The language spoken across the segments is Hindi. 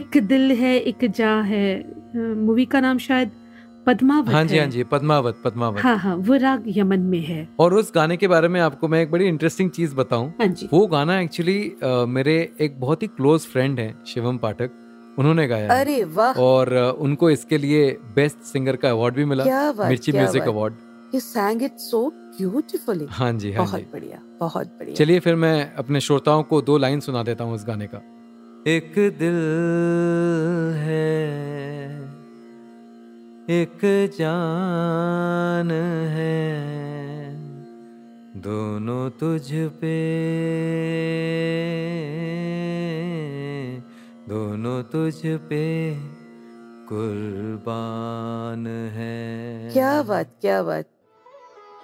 एक दिल है एक जा है। मूवी का नाम शायद पद्मावत हाँ जी हाँ। जी पद्मावत पद्मावत। हाँ हाँ वो राग यमन में है। और उस गाने के बारे में आपको मैं एक बड़ी इंटरेस्टिंग चीज़ बताऊँ। हाँ जी। वो गाना एक्चुअली मेरे एक बहुत ही क्लोज फ्रेंड है शिवम पाठक उन्होंने गाया अरे वाह! और उनको इसके लिए बेस्ट सिंगर का अवार्ड भी मिला Mirchi music award He sang it so beautifully. हाँ जी हाँ बहुत बढ़िया बहुत बढ़िया। चलिए फिर मैं अपने श्रोताओं को दो लाइन सुना देता हूँ उस गाने का। एक दिल है एक जान है। दोनों तुझ पे दोनों तुझ पे कुर्बान है। क्या बात क्या बात।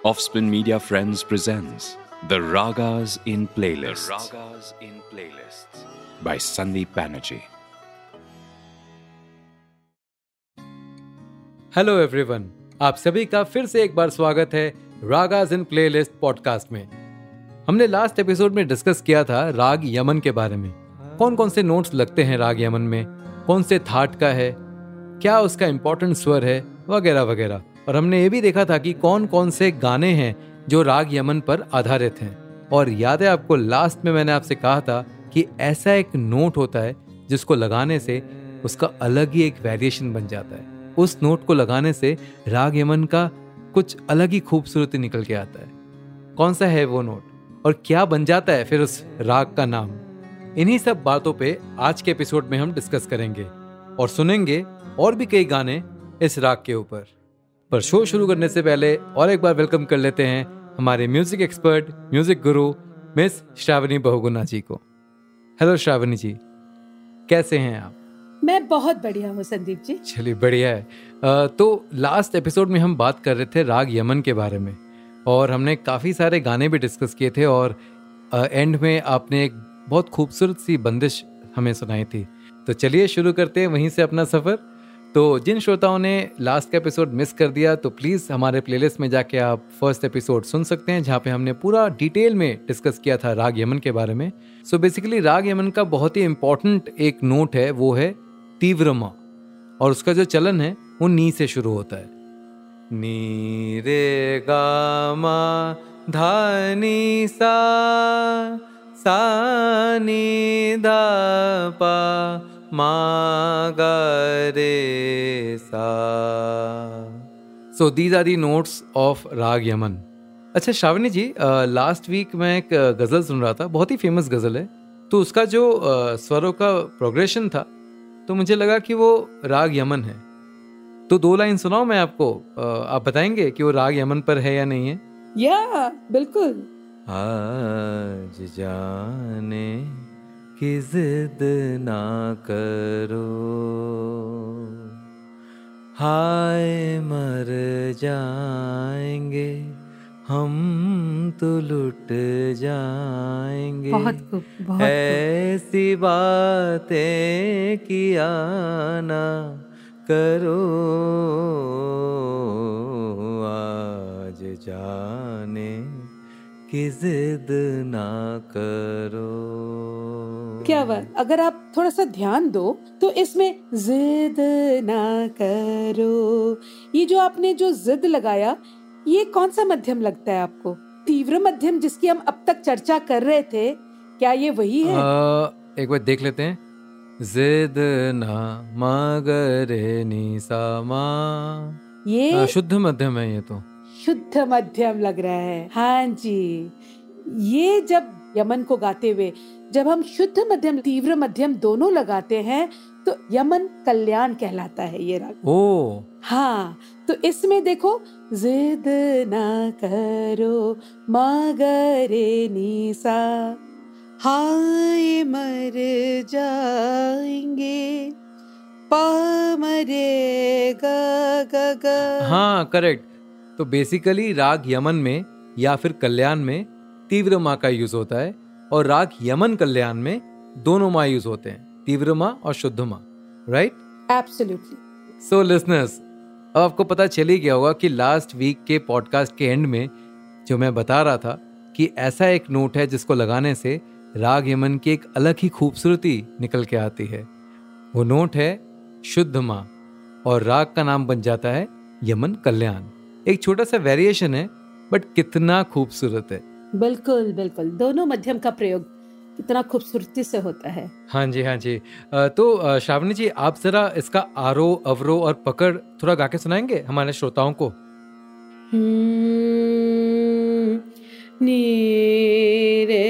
Off Offspin Media Friends presents The Ragas in Playlists. The Ragas in Playlists. By Sandeep Banerjee. Hello everyone आप सभी का फिर से एक बार स्वागत है रागाज इन प्लेलिस्ट पॉडकास्ट में। हमने लास्ट एपिसोड में डिस्कस किया था राग यमन के बारे में। कौन कौन से नोट्स लगते हैं राग यमन में? कौन से थाट का है? क्या उसका इंपॉर्टेंट स्वर है? वगैरह वगैरह। और हमने ये भी देखा था कि कौन कौन से गाने हैं जो राग यमन पर आधारित हैं। और याद है आपको लास्ट में मैंने आपसे कहा था कि ऐसा एक नोट होता है, जिसको लगाने से उसका अलग ही एक वेरिएशन बन जाता है। उस नोट को लगाने से राग यमन का कुछ अलग ही खूबसूरती निकल के आता है। कौन सा है वो नोट और क्या बन जाता है फिर उस राग का नाम? इन्हीं सब बातों पे आज के एपिसोड में हम डिस्कस करेंगे और सुनेंगे और भी कई गाने इस राग के ऊपर। पर शो शुरू करने से पहले और एक बार वेलकम कर लेते हैं हमारे music expert music guru miss Shravani Bahuguna ji को। हेलो श्रावणी जी कैसे हैं आप? मैं बहुत बढ़िया हूँ संदीप जी। चलिए बढ़िया है। अ, तो लास्ट एपिसोड में हम बात कर रहे थे राग यमन के बारे में और हमने काफ़ी सारे गाने भी डिस्कस किए थे और एंड में आपने एक बहुत खूबसूरत सी बंदिश हमें सुनाई थी। तो चलिए शुरू करते हैं वहीं से अपना सफ़र। तो जिन श्रोताओं ने लास्ट का एपिसोड मिस कर दिया तो प्लीज़ हमारे प्लेलिस्ट में जाके आप फ़र्स्ट एपिसोड सुन सकते हैं, जहाँ पे हमने पूरा डिटेल में डिस्कस किया था राग यमन के बारे में। सो बेसिकली राग यमन का बहुत ही इम्पोर्टेंट एक नोट है, वो है तीव्रमा और उसका जो चलन है, वो नी से शुरू होता है। नी रे गा धा नी सा सा नी धा पा सा। So these are the notes of raag Yaman अच्छा श्रावणी जी लास्ट वीक मैं एक गज़ल सुन रहा था बहुत ही फ़ेमस गज़ल है। तो उसका जो स्वरों का प्रोग्रेशन था तो मुझे लगा कि वो राग यमन है। तो दो लाइन सुनाओ मैं आपको? आप बताएँगे कि वो राग यमन पर है या नहीं है? या बिल्कुल। आज जाने की जिद ना करो। हाय मर जाएँगे हम तो लुट जाएँगे। बहुत खूब बहुत ऐसी बातें किया ना करो। आज जाने की जिद ना करो। क्या बात अगर आप थोड़ा सा ध्यान दो तो इसमें जिद ना करो। ये जो आपने जो जिद लगाया ये कौन सा मध्यम लगता है आपको? तीव्र मध्यम जिसकी हम अब तक चर्चा कर रहे थे क्या ये वही है? आ, एक बार देख लेते हैं। जिद ना मगरे नी सा ये आ, शुद्ध मध्यम है ये तो। शुद्ध मध्यम लग रहा है। हाँ जी। ये जब यमन को गाते हुए जब हम शुद्ध मध्यम तीव्र मध्यम दोनों लगाते हैं तो यमन कल्याण कहलाता है ये राग। ओ। हाँ तो इसमें देखो जिद ना करो मगरे निसा हाय मर जाएँगे पा मरे गा गा गा। हाँ करेक्ट तो बेसिकली राग यमन में या फिर कल्याण में तीव्र माँ का यूज़ होता है। और राग यमन कल्याण में दोनों माँ यूज़ होते हैं तीव्र माँ और शुद्ध माँ राइट एब्सोल्युटली सो लिसनर्स अब आपको पता चल ही गया होगा कि लास्ट वीक के पॉडकास्ट के एंड में जो मैं बता रहा था कि ऐसा एक नोट है जिसको लगाने से राग यमन की एक अलग ही खूबसूरती निकल के आती है। वो नोट है शुद्ध माँ और राग का नाम बन जाता है यमन कल्याण। एक छोटा सा वेरिएशन है बट कितना खूबसूरत है। बिल्कुल बिल्कुल। दोनों मध्यम का प्रयोग कितना खूबसूरती से होता है। हाँ जी हाँ जी। तो श्रावणी जी आप जरा इसका आरो अवरो और पकड़ थोड़ा गा के सुनाएँगे हमारे श्रोताओं को? हम्म, नी रे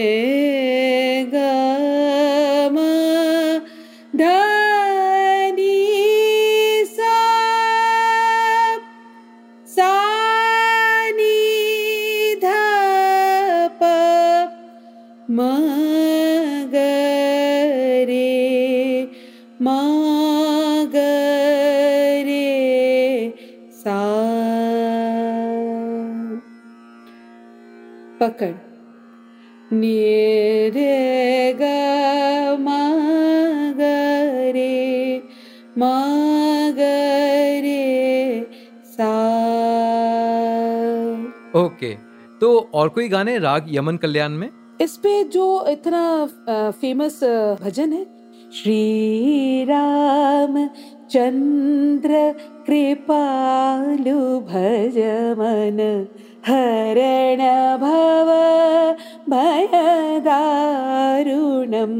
पकड़। नी रे ग म रे म रे सा ओके तो और कोई गाने राग यमन कल्याण में? इस पे जो इतना फ़ेमस भजन है श्री राम चंद्र कृपालु भज मन। हरण भव भय दारुणम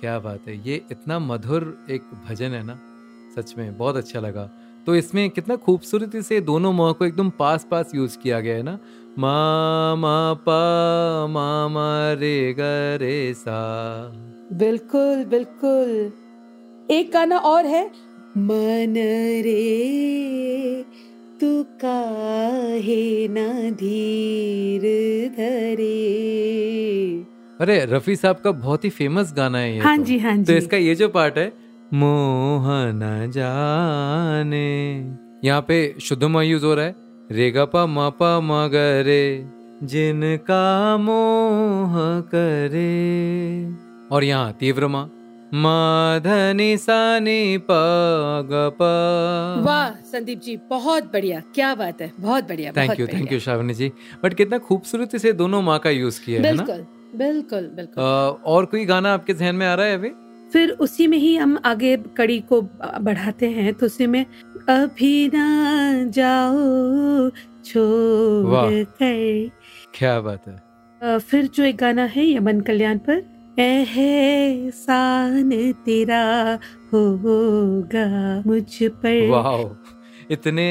क्या बात है ये इतना मधुर एक भजन है ना सच में बहुत अच्छा लगा। तो इसमें कितना खूबसूरती से दोनों माँ को एकदम पास पास यूज़ किया गया है ना। मा मा पा मा मा रे ग रे सा। बिल्कुल बिल्कुल। एक गाना और है मन रे तू काहे न धीर धरे। अरे रफी साहब का बहुत ही फ़ेमस गाना है ये हाँ तो। जी हाँ जी। तो इसका ये जो पार्ट है मोहन जाने। यहाँ पे शुद्ध यूज़ हो रहा है रेगा पा मा पा म ग जिनका मोह करे। और यहाँ तीव्र मा मा सानी प वाह संदीप जी बहुत बढ़िया। क्या बात है बहुत बढ़िया thank you thank you Shravani ji. But कितना खूबसूरती से दोनों माँ का यूज़ किया है ना? बिल्कुल बिल्कुल बिल्कुल। अ, और कोई गाना आपके जहन में आ रहा है अभी? फिर उसी में ही हम आगे कड़ी को बढ़ाते हैं तो उसी में अभी ना जाओ छोड़ कर। क्या बात है। फिर जो एक गाना है यमन कल्याण पर एहसान तेरा होगा मुझ पर। वाओ इतने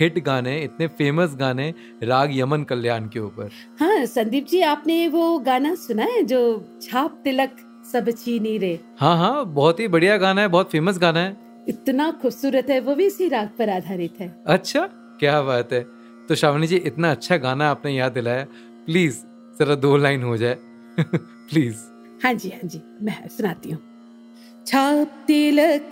हिट गाने इतने फ़ेमस गाने राग यमन कल्याण के ऊपर। हाँ संदीप जी आपने वो गाना सुना है जो छाप तिलक सब चीनी रे? हाँ हाँ बहुत ही बढ़िया गाना है बहुत फ़ेमस गाना है। इतना खूबसूरत है वो भी इसी राग पर आधारित है। अच्छा क्या बात है। तो श्रावणी जी इतना अच्छा गाना आपने याद दिलाया। प्लीज़ जरा दो लाइन हो जाए। प्लीज़ हाँ जी हाँ जी, मैं सुनाती हूँ। छाप तिलक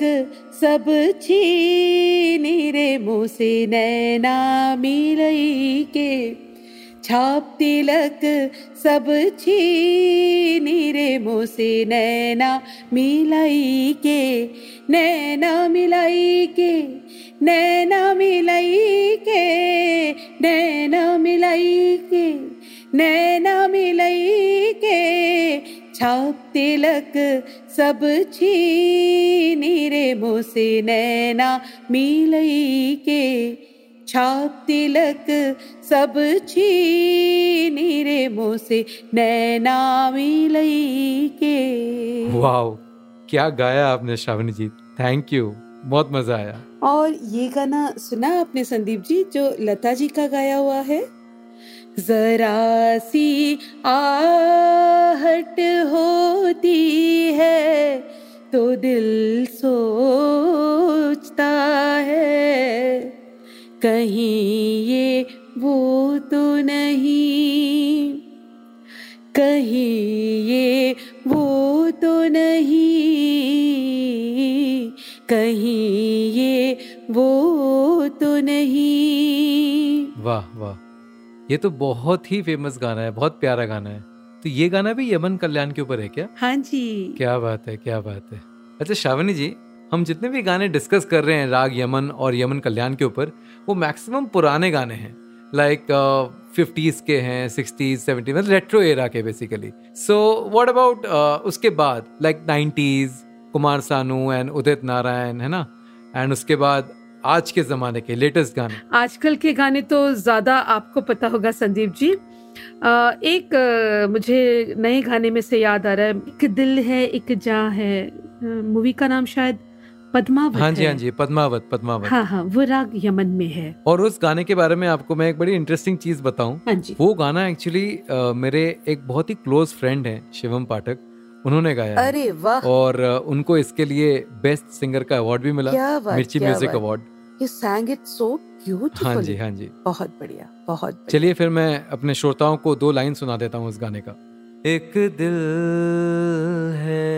सब छीनी रे मुँह से नैना मिलई के। छाप तिलक सब छीनी रे मुँह से नैना मिलाई के। नैना मिलाई के, नैना मिलाई के, नैना मिलाई के, नैना मिलाई के। छाप तिलक सब छीनी रे मुँह से नैना मिलई के। छाप तिलक सब छीनी रे मुँह से नैना मिलई के। वाओ क्या गाया आपने श्रावणी जी। थैंक यू बहुत मज़ा आया। और ये गाना सुना आपने संदीप जी जो लता जी का गाया हुआ है? जरा सी आहट होती है तो दिल सोचता है, कहीं ये वो तो नहीं, कहीं ये वो तो नहीं, कहीं ये वो तो नहीं। वाह वाह। ये तो बहुत ही फ़ेमस गाना है बहुत प्यारा गाना है। तो ये गाना भी यमन कल्याण के ऊपर है क्या? हाँ जी। क्या बात है क्या बात है। अच्छा श्रावणी जी हम जितने भी गाने डिस्कस कर रहे हैं राग यमन और यमन कल्याण के ऊपर वो मैक्सिमम पुराने गाने हैं। लाइक फिफ्टीज के हैं सिक्सटीज सेवेंटी मतलब रेट्रो एरा के बेसिकली सो व्हाट अबाउट उसके बाद like nineties Kumar Sanu and Udit Narayan है ना? एंड उसके बाद आज के जमाने के लेटेस्ट गाने। आजकल के गाने तो ज़्यादा आपको पता होगा संदीप जी। अ, एक अ, मुझे नए गाने में से याद आ रहा है एक दिल है एक जान है। मूवी का नाम शायद पद्मावत हाँ जी हाँ। जी पद्मावत पद्मावत। हाँ हाँ वो राग यमन में है। और उस गाने के बारे में आपको मैं एक बड़ी इंटरेस्टिंग चीज़ बताऊँ। हाँ जी। वो गाना एक्चुअली मेरे एक बहुत ही क्लोज फ्रेंड हैं शिवम पाठक उन्होंने गाया अरे वाह। और उनको इसके लिए बेस्ट सिंगर का अवार्ड भी मिला Mirchi music award You sang it so beautifully. हाँ जी हाँ जी। बहुत बढ़िया बहुत चलिए फिर मैं अपने श्रोताओं को दो लाइन सुना देता हूँ उस गाने का। एक दिल है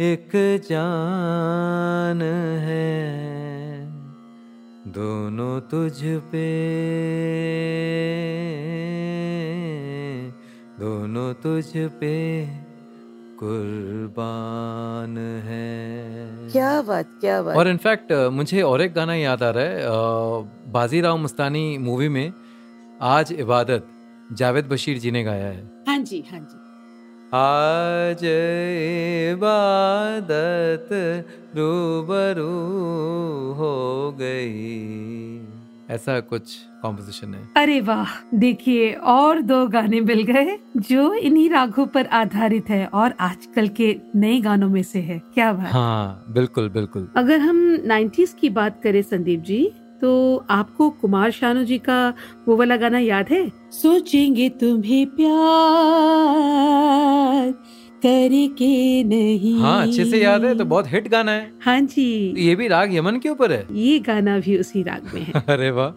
एक जान है दोनों तुझ पे दोनों तुझ पे। कुर्बान है। क्या बात क्या बात। और इनफैक्ट मुझे और एक गाना याद आ रहा है बाजीराव मस्तानी मूवी में आज इबादत जावेद बशीर जी ने गाया है। हाँ जी हाँ जी। आज इबादत रूबरू हो गई। ऐसा कुछ कॉम्पोजिशन है। अरे वाह देखिए और दो गाने मिल गए जो इन्हीं रागों पर आधारित है और आजकल के नए गानों में से है। क्या बात। हाँ बिल्कुल बिल्कुल। अगर हम 90s की बात करें संदीप जी तो आपको कुमार शानू जी का वो वाला गाना याद है? सोचेंगे तुम्हें प्यार करके नहीं। हाँ अच्छे से याद है तो बहुत हिट गाना है। हाँ जी। ये भी राग यमन के ऊपर है? ये गाना भी उसी राग में है। अरे वाह।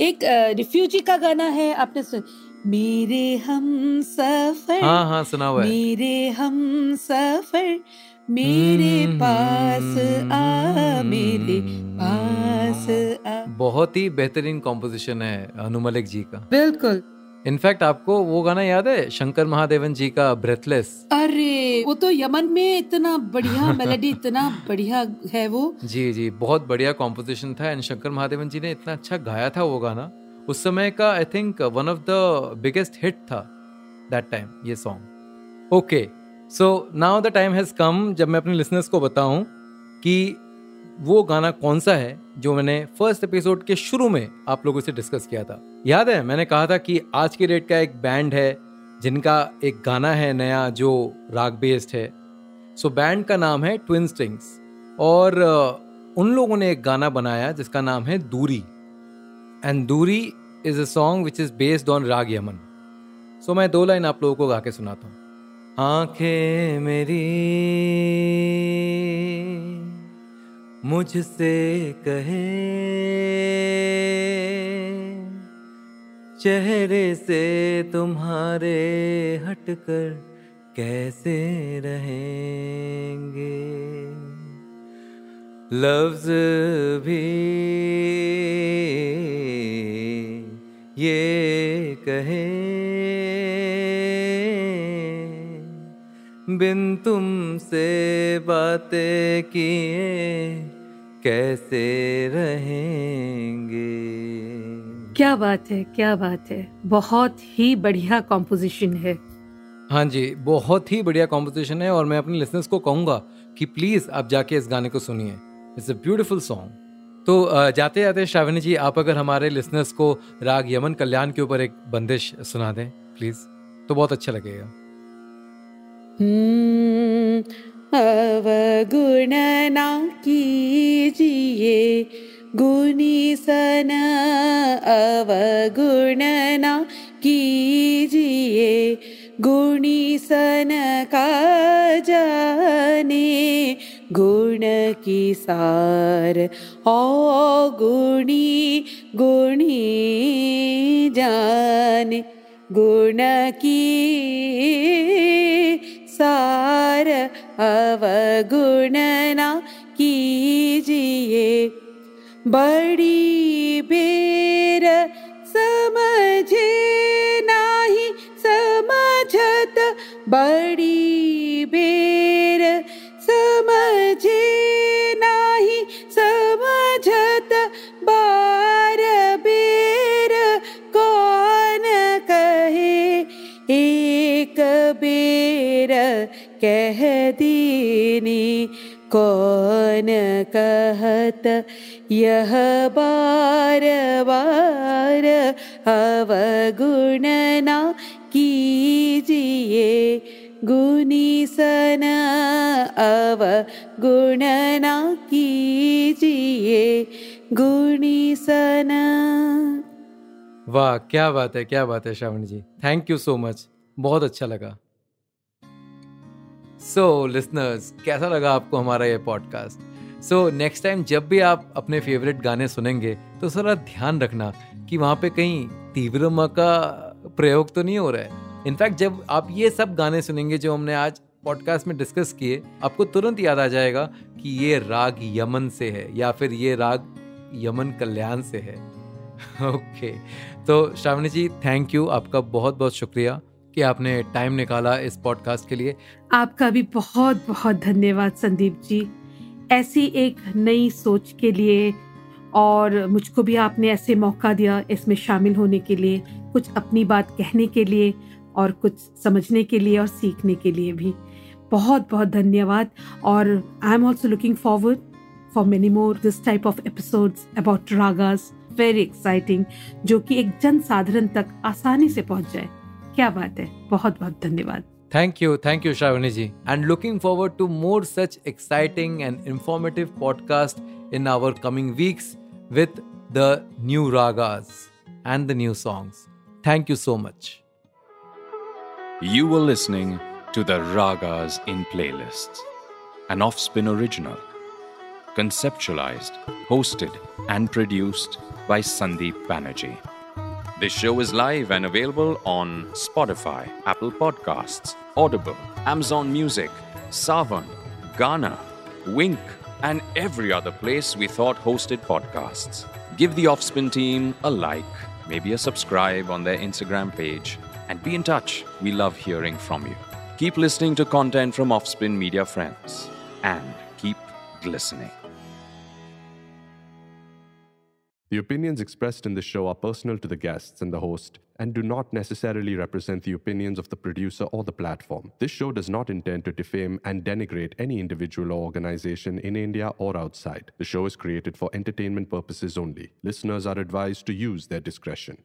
एक रिफ्यूजी का गाना है आपने सुन मेरे हम सफ़र हाँ हाँ सुना हुआ है। मेरे हम सफ़र मेरे हम्म, पास आ मेरे हम्म, पास आ। बहुत ही बेहतरीन कॉम्पोजिशन है अनुमलिक जी का। बिल्कुल। इनफैक्ट आपको वो गाना याद है? शंकर महादेवन जी का ब्रेथलेस अरे वो तो यमन में इतना बढ़िया मेलोडी इतना बढ़िया है वो। जी जी बहुत बढ़िया कॉम्पोजिशन था एंड शंकर महादेवन जी ने इतना अच्छा गाया था वो गाना। उस समय का I think one of the biggest hit था दैट टाइम ये song okay so now the time has come जब मैं अपने लिसनर्स को बताऊँ कि वो गाना कौन सा है जो मैंने फ़र्स्ट एपिसोड के शुरू में आप लोगों से डिस्कस किया था? याद है, मैंने कहा था कि आज के डेट का एक बैंड है, जिनका एक गाना है नया जो राग बेस्ड है। सो बैंड का नाम है ट्विन स्ट्रिंग्स और उन लोगों ने एक गाना बनाया जिसका नाम है दूरी। And Doori is a song which is based on raag Yaman so मैं दो लाइन आप लोगों को गा के सुनाता हूँ। आँखें मेरी मुझसे कहे, चेहरे से तुम्हारे हटकर कैसे रहेंगे? लफ्ज भी ये कहे, बिन तुमसे बातें किए कैसे रहेंगे? क्या बात है क्या बात है। बहुत ही बढ़िया कॉम्पोजिशन है। हाँ जी बहुत ही बढ़िया कॉम्पोजिशन है और मैं अपने लिसनर्स को कहूँगा कि प्लीज़ आप जाके इस गाने को सुनिए। इट्स अ ब्यूटीफुल सॉन्ग तो जाते जाते श्रावणी जी आप अगर हमारे लिसनर्स को राग यमन कल्याण के ऊपर एक बंदिश सुना दें प्लीज़ तो बहुत अच्छा लगेगा। हम्म, अवगुणना कीजिए गुनी सन अवगुणना कीजिए गुणी सन का जाने गुण की सार ओ गुणी गुणी जाने गुण की सार अवगुणना कीजिए। बड़ी बेर समझे नाही समझत। बड़ी बेर समझे नाही समझत। बार बेर कौन कहे? एक बेर कह दी कौन कहत? यह बार बार अवगुण ना कीजिए। गुनी सन अवगुण ना कीजिए। गुणी सन वाह, क्या बात है, क्या बात है, Shravan ji. Thank you so much बहुत अच्छा लगा। सो लिसनर्स कैसा लगा आपको हमारा ये पॉडकास्ट सो नेक्स्ट टाइम जब भी आप अपने फेवरेट गाने सुनेंगे तो थोड़ा ध्यान रखना कि वहाँ पे कहीं तीव्र म का प्रयोग तो नहीं हो रहा है। इनफैक्ट जब आप ये सब गाने सुनेंगे जो हमने आज पॉडकास्ट में डिस्कस किए, आपको तुरंत याद आ जाएगा कि ये राग यमन से है, या फिर ये राग यमन कल्याण से है। Okay okay. तो श्रावणी जी थैंक यू आपका बहुत बहुत शुक्रिया। कि आपने टाइम निकाला इस पॉडकास्ट के लिए। आपका भी बहुत बहुत धन्यवाद संदीप जी। ऐसी एक नई सोच के लिए और मुझको भी आपने ऐसे मौका दिया इसमें शामिल होने के लिए, कुछ अपनी बात कहने के लिए और कुछ समझने के लिए और सीखने के लिए भी। बहुत बहुत धन्यवाद और I am also looking forward for many more this type of episodes about ragas very exciting जो कि एक जन साधारण तक आसानी से पहुँच जाए। क्या बात है बहुत बहुत धन्यवाद Thank you, thank you, Shravani ji. And looking forward to more such exciting and informative podcast in our coming weeks with the new ragas and the new songs. Thank you so much. You were listening to the Ragas in Playlists, an Offspin original, conceptualized, hosted, and produced by Sandeep Banerjee. this show is live and available on Spotify, Apple Podcasts, Audible, Amazon Music, Savan, Ghana, Wink, and every other place we thought hosted podcasts. Give the Offspin team a like, maybe a subscribe on their Instagram page, and be in touch. We love hearing from you. Keep listening to content from Offspin Media Friends and keep listening. The opinions expressed in this show are personal to the guests and the host and do not necessarily represent the opinions of the producer or the platform. This show does not intend to defame and denigrate any individual or organization in India or outside. The show is created for entertainment purposes only. Listeners are advised to use their discretion.